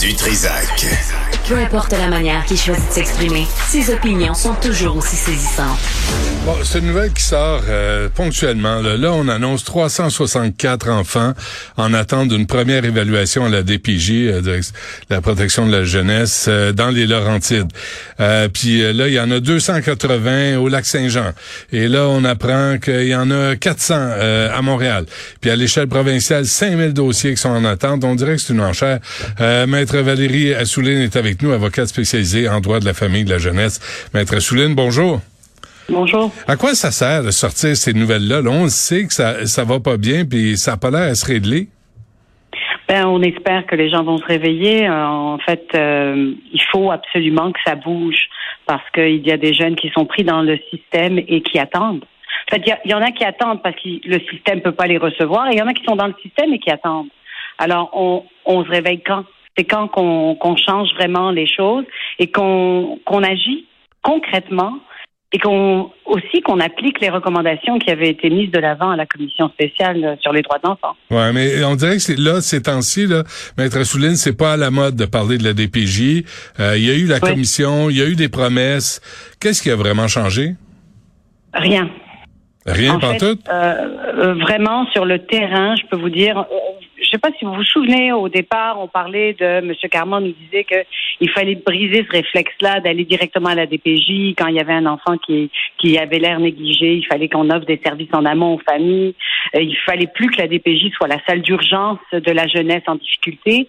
Du Trisac. Peu importe la manière qu'il choisit de s'exprimer, ses opinions sont toujours aussi saisissantes. Bon, c'est une nouvelle qui sort euh, ponctuellement. Là. on annonce 364 enfants en attente d'une première évaluation à la DPJ, euh, de la protection de la jeunesse, euh, dans les Laurentides. puis là, il y en a 280 au lac Saint-Jean. Et là, on apprend qu'il y en a 400 à Montréal. Puis à l'échelle provinciale, 5000 dossiers qui sont en attente. On dirait que c'est une enchère. Maître Valérie Assouline est avec nous, avocate spécialisée en droit de la famille et de la jeunesse. Maître Assouline, bonjour. Bonjour. À quoi ça sert de sortir ces nouvelles-là? on sait que ça ça va pas bien, puis ça n'a pas l'air à se régler. Ben, on espère que les gens vont se réveiller. Euh, en fait, euh, il faut absolument que ça bouge parce qu'il y a des jeunes qui sont pris dans le système et qui attendent. En fait, il y, en a qui attendent parce que le système peut pas les recevoir et il y en a qui sont dans le système et qui attendent. Alors, on, on se réveille quand? C'est quand qu'on change vraiment les choses et qu'on agit concrètement et qu'on aussi qu'on applique les recommandations qui avaient été mises de l'avant à la commission spéciale sur les droits de l'enfant. Ouais, mais on dirait que là, ces temps-ci, là, Maître Souline, c'est pas à la mode de parler de la DPJ. Euh, il y a eu la commission, il y a eu des promesses. Qu'est-ce qui a vraiment changé? Rien. Rien, pas tout? Euh, euh, vraiment, sur le terrain, je peux vous dire, sais pas si vous vous souvenez, au départ, on parlait de M. Carman nous disait qu'il fallait briser ce réflexe-là d'aller directement à la DPJ quand il y avait un enfant qui, avait l'air négligé. Il fallait qu'on offre des services en amont aux familles. Euh, il fallait plus que la DPJ soit la salle d'urgence de la jeunesse en difficulté.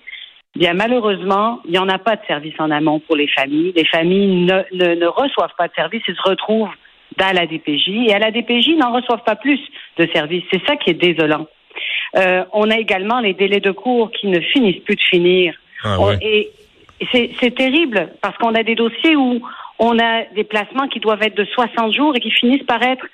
Bien, malheureusement, il n'y en a pas de service en amont pour les familles. Les familles ne, ne, ne reçoivent pas de services et se retrouvent dans la DPJ. Et à la DPJ, ils n'en reçoivent pas plus de services. C'est ça qui est désolant. Euh, on a également les délais de cours qui ne finissent plus de finir. Ah et c'est terrible parce qu'on a des dossiers où on a des placements qui doivent être de 60 jours et qui finissent par être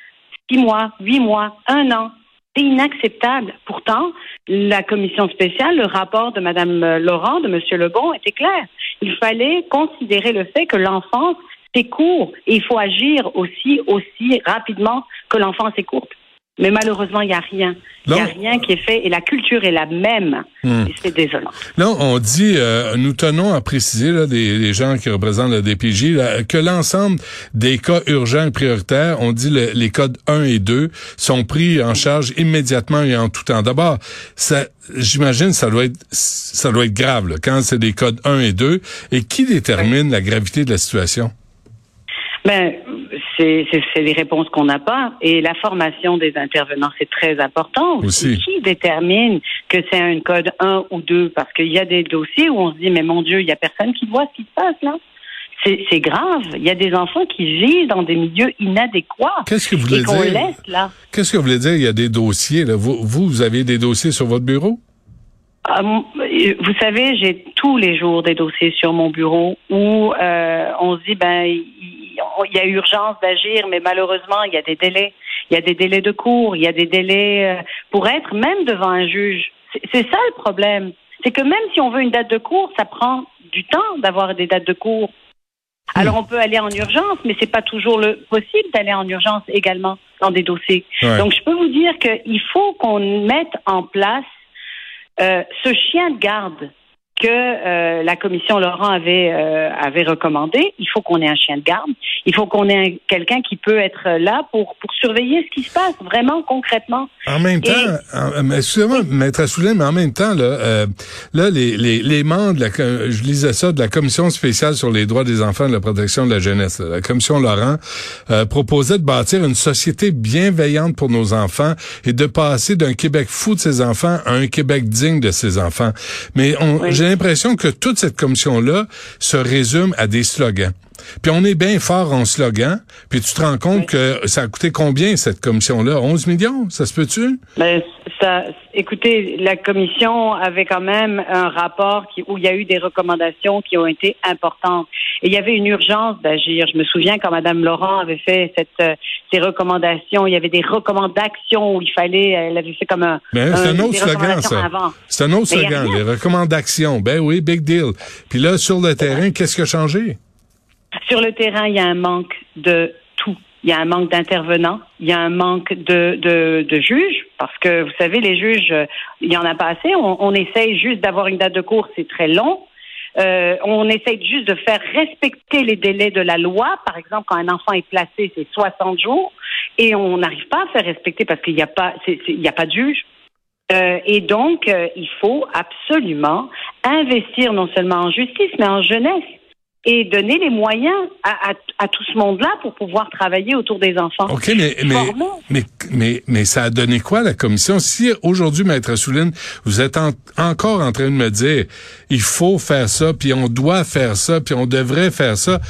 6 mois, 8 mois, 1 an. C'est inacceptable. Pourtant, la commission spéciale, le rapport de Mme Laurent, de M. Lebon était clair. Il fallait considérer le fait que l'enfance, c'est court et il faut agir aussi, aussi rapidement que l'enfance est courte. Mais malheureusement, il n'y a rien. Il n'y a rien qui est fait et la culture est la même. Hmm. C'est désolant. Là, on dit, euh, nous tenons à préciser, là, des, gens qui représentent le DPJ, que l'ensemble des cas urgents et prioritaires, on dit les codes 1 et 2, sont pris en charge immédiatement et en tout temps. D'abord, ça, j'imagine, ça doit être, ça doit être grave, quand c'est des codes 1 et 2. Et qui détermine la gravité de la situation? Ben, c'est les réponses qu'on n'a pas. Et la formation des intervenants, c'est très important. Aussi. Qui détermine que c'est un code 1 ou 2? Parce qu'il y a des dossiers où on se dit, mais mon Dieu, il y a personne qui voit ce qui se passe là. C'est grave. Il y a des enfants qui vivent dans des milieux inadéquats. Qu'est-ce que vous voulez dire? laisse là. Qu'est-ce que vous voulez dire? Il y a des dossiers. Là. Vous, vous, avez des dossiers sur votre bureau? Ah, vous savez, j'ai tous les jours des dossiers sur mon bureau où euh, on se dit, ben, il y a urgence d'agir, mais malheureusement, il y a des délais. Il y a des délais de cours, il y a des délais euh, pour être même devant un juge. C'est ça le problème. C'est que même si on veut une date de cours, ça prend du temps d'avoir des dates de cours. Alors on peut aller en urgence, mais c'est pas toujours le possible d'aller en urgence également dans des dossiers. Donc je peux vous dire qu'il faut qu'on mette en place euh, ce chien de garde que euh, la commission Laurent avait euh, avait recommandé. Il faut qu'on ait un chien de garde. Il faut qu'on ait quelqu'un qui peut être là pour pour surveiller ce qui se passe vraiment concrètement. En même temps, excusez-moi, maître Assoulin, mais en même temps là, euh, là les, les, les membres, de la, je lisais ça de la commission spéciale sur les droits des enfants et la protection de la jeunesse, la commission Laurent proposait de bâtir une société bienveillante pour nos enfants et de passer d'un Québec fou de ses enfants à un Québec digne de ses enfants. Mais on, l'impression que toute cette commission-là se résume à des slogans. Puis on est bien fort en slogan. Puis tu te rends compte que ça a coûté combien cette commission-là? 11 millions, ça se peut-tu? Ben, ça, écoutez, la commission avait quand même un rapport qui, où il y a eu des recommandations qui ont été importantes. Et il y avait une urgence d'agir. Je me souviens quand Mme Laurent avait fait cette, euh, ces recommandations, il y avait des recommandations où il fallait, elle avait fait comme un. Ben, c'est un, autre slogan, ça. C'est un autre slogan, les recommandations. Ben oui, big deal. Puis là, sur le terrain, qu'est-ce qui a changé? Sur le terrain, il y a un manque de. Il y a un manque d'intervenants, il y a un manque de, de, juges, parce que vous savez, les juges, euh, il y en a pas assez. On, on essaye juste d'avoir une date de cours, c'est très long. Euh, on essaye juste de faire respecter les délais de la loi. Par exemple, quand un enfant est placé, c'est 60 jours, et on n'arrive pas à faire respecter parce qu'il n'y a pas, n'y a pas de juge. Euh, et donc, euh, il faut absolument investir non seulement en justice, mais en jeunesse et donner les moyens à, à, tout ce monde-là pour pouvoir travailler autour des enfants. OK, mais, mais, mais, mais, ça a donné quoi, la commission? Si aujourd'hui, Maître Souline, vous êtes encore en train de me dire, il faut faire ça, puis on doit faire ça, puis on devrait faire ça,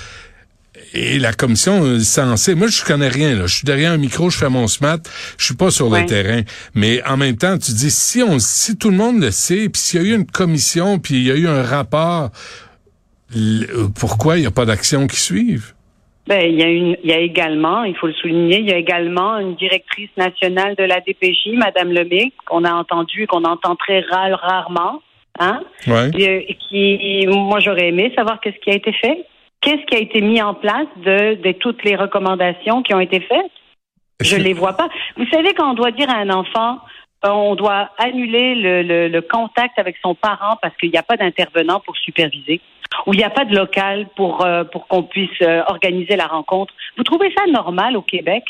et la commission est censée. Moi, je connais rien. Là. Je suis derrière un micro, je fais mon SMAT, je suis pas sur le terrain. Mais en même temps, tu dis si on, si tout le monde le sait, puis s'il y a eu une commission, puis il y a eu un rapport, pourquoi il n'y a pas d'action qui suivent? Ben, il y a une, il y a également, il faut le souligner, il y a également une directrice nationale de la DPJ, Madame Lemay, qu'on a entendu, qu'on entend très rarement, hein, ouais. qui, moi, j'aurais aimé savoir qu'est-ce qui a été fait. Qu'est-ce qui a été mis en place de, de toutes les recommandations qui ont été faites? Je ne les vois pas. Vous savez, quand on doit dire à un enfant, euh, on doit annuler le, le, contact avec son parent parce qu'il n'y a pas d'intervenant pour superviser, ou il n'y a pas de local pour, euh, pour qu'on puisse euh, organiser la rencontre. Vous trouvez ça normal au Québec?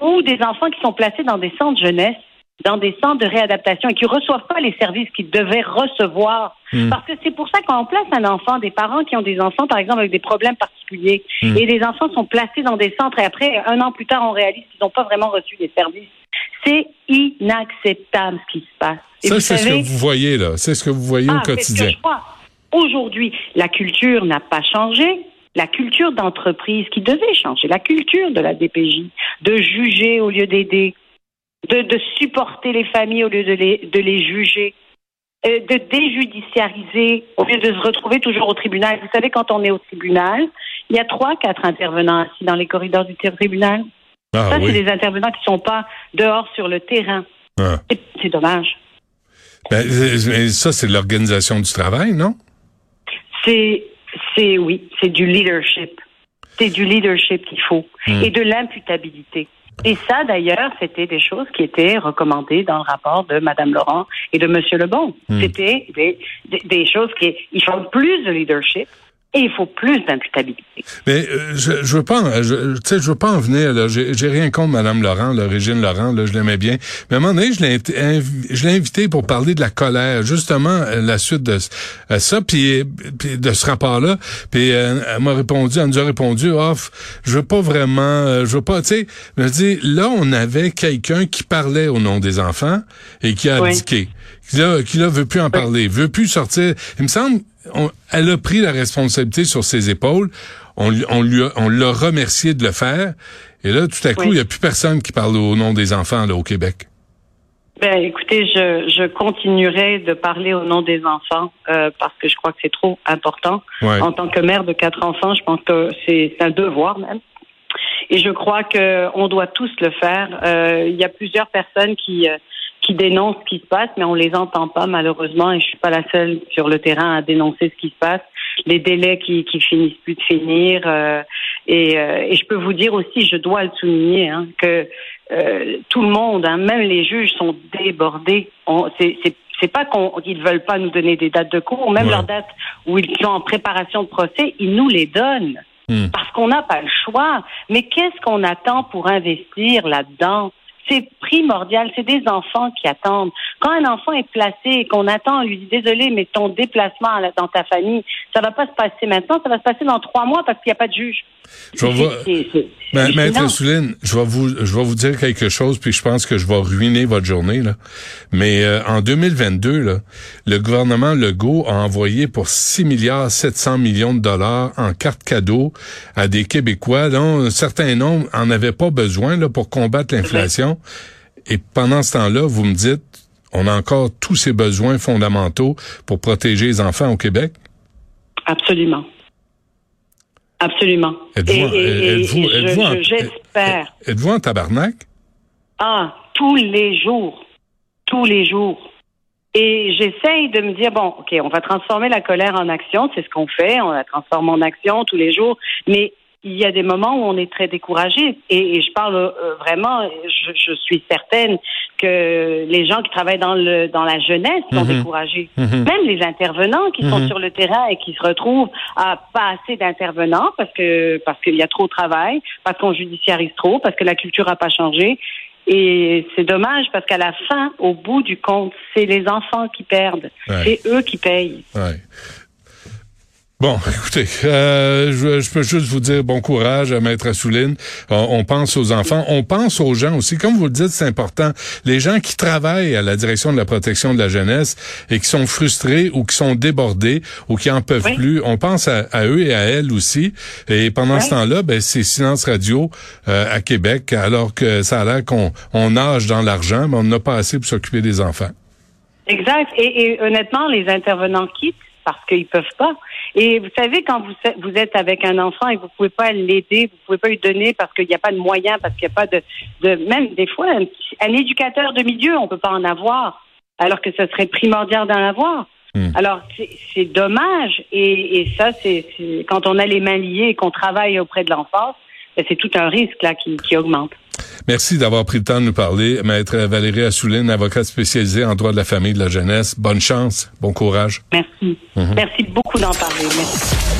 Ou des enfants qui sont placés dans des centres jeunesse dans des centres de réadaptation et qui ne reçoivent pas les services qu'ils devaient recevoir. Hmm. Parce que c'est pour ça qu'on place un enfant, des parents qui ont des enfants, par exemple, avec des problèmes particuliers, hmm. et les enfants sont placés dans des centres et après, un an plus tard, on réalise qu'ils n'ont pas vraiment reçu les services. C'est inacceptable ce qui se passe. ça, c'est ce que vous voyez, là. C'est ce que vous voyez au ah, quotidien. Aujourd'hui, la culture n'a pas changé. La culture d'entreprise qui devait changer, la culture de la DPJ, de juger au lieu d'aider, de, supporter les familles au lieu de les, de les juger, euh, de déjudiciariser au lieu de se retrouver toujours au tribunal. Vous savez, quand on est au tribunal, il y a trois, quatre intervenants assis dans les corridors du tribunal. Ah, ça, c'est des intervenants qui ne sont pas dehors sur le terrain. Ah. C'est dommage. Ben, ça, c'est l'organisation du travail, non? C'est, c'est oui, c'est du leadership. C'est du leadership qu'il faut hmm. et de l'imputabilité. Et ça, d'ailleurs, c'était des choses qui étaient recommandées dans le rapport de Mme Laurent et de M. Lebon. Hmm. C'était des, des, choses qui ils font plus de leadership, et il faut plus d'imputabilité. Mais euh, je, je veux pas, je, je veux pas en venir. Là. J'ai, rien contre Madame Laurent, l'origine Laurent. Là, je l'aimais bien. Mais à un moment donné, je l'ai, je l'ai invité pour parler de la colère, justement euh, la suite de euh, ça, puis, de ce rapport-là. Puis elle m'a répondu, elle nous a répondu, oh, je veux pas vraiment, je veux pas. Tu sais, me dit là, on avait quelqu'un qui parlait au nom des enfants et qui a abdiqué, qui là, qui là veut plus en parler, veut plus sortir. Il me semble elle a pris la responsabilité sur ses épaules. On, on lui on l'a remercié de le faire. Et là, tout à coup, il n'y a plus personne qui parle au nom des enfants là, au Québec. Ben, écoutez, je, je continuerai de parler au nom des enfants euh, parce que je crois que c'est trop important. En tant que mère de quatre enfants, je pense que c'est un devoir même. Et je crois qu'on doit tous le faire. Euh, il y a plusieurs personnes qui euh, qui dénoncent ce qui se passe, mais on les entend pas malheureusement. Et je suis pas la seule sur le terrain à dénoncer ce qui se passe. Les délais qui, qui finissent plus de finir. Euh, et, euh, et, je peux vous dire aussi, je dois le souligner, hein, que euh, tout le monde, hein, même les juges, sont débordés. C'est c'est pas qu'ils ne veulent pas nous donner des dates de cours, même leurs dates où ils sont en préparation de procès, ils nous les donnent. Hmm. Parce qu'on n'a pas le choix. Mais qu'est-ce qu'on attend pour investir là-dedans? C'est primordial. C'est des enfants qui attendent. Quand un enfant est placé et qu'on attend, on lui dit désolé, mais ton déplacement dans ta famille, ça va pas se passer maintenant, ça va se passer dans trois mois parce qu'il n'y a pas de juge. Je vais Maître Souline, je vais vous, je vais vous dire quelque chose, puis je pense que je vais ruiner votre journée là. Mais euh, en 2022, là, le gouvernement Legault a envoyé pour 6 milliards 700 millions de dollars en cartes cadeaux à des Québécois dont un certain nombre en avaient pas besoin là pour combattre l'inflation. Et pendant ce temps-là, vous me dites, on a encore tous ces besoins fondamentaux pour protéger les enfants au Québec? Absolument. Absolument. Êtes-vous j'espère. Êtes-vous en tabarnak? Ah, tous les jours. Tous les jours. Et j'essaye de me dire, bon, OK, on va transformer la colère en action, c'est ce qu'on fait, on la transforme en action tous les jours, mais il y a des moments où on est très découragé. Et, je parle euh, vraiment, je, suis certaine que les gens qui travaillent dans le dans la jeunesse sont mhm. découragés. Mhm. Même les intervenants qui sont mhm. sur le terrain et qui se retrouvent à pas assez d'intervenants parce que parce qu'il y a trop de travail, parce qu'on judiciarise trop, parce que la culture a pas changé. Et c'est dommage parce qu'à la fin, au bout du compte, c'est les enfants qui perdent. C'est eux qui payent. Ouais. Bon, écoutez, euh, je, peux juste vous dire bon courage à Maître Assouline. On, pense aux enfants, on pense aux gens aussi. Comme vous le dites, c'est important. Les gens qui travaillent à la direction de la protection de la jeunesse et qui sont frustrés ou qui sont débordés ou qui en peuvent plus, on pense à, eux et à elles aussi. Et pendant ce temps-là, ben, c'est silence radio euh, à Québec, alors que ça a l'air qu'on on nage dans l'argent, mais on n'a pas assez pour s'occuper des enfants. Exact. Et, et honnêtement, les intervenants quittent parce qu'ils peuvent pas. Et vous savez, quand vous, vous êtes avec un enfant et vous pouvez pas l'aider, vous pouvez pas lui donner parce qu'il n'y a pas de moyens, parce qu'il n'y a pas de, de, même des fois, un, éducateur de milieu, on peut pas en avoir, alors que ce serait primordial d'en avoir. Hmm. Alors, c'est dommage. Et, et ça, c'est quand on a les mains liées et qu'on travaille auprès de l'enfance, c'est tout un risque là qui, qui augmente. Merci d'avoir pris le temps de nous parler. Maître Valérie Assouline, avocate spécialisée en droit de la famille et de la jeunesse. Bonne chance, bon courage. Merci. Mhm. Merci beaucoup d'en parler. Merci.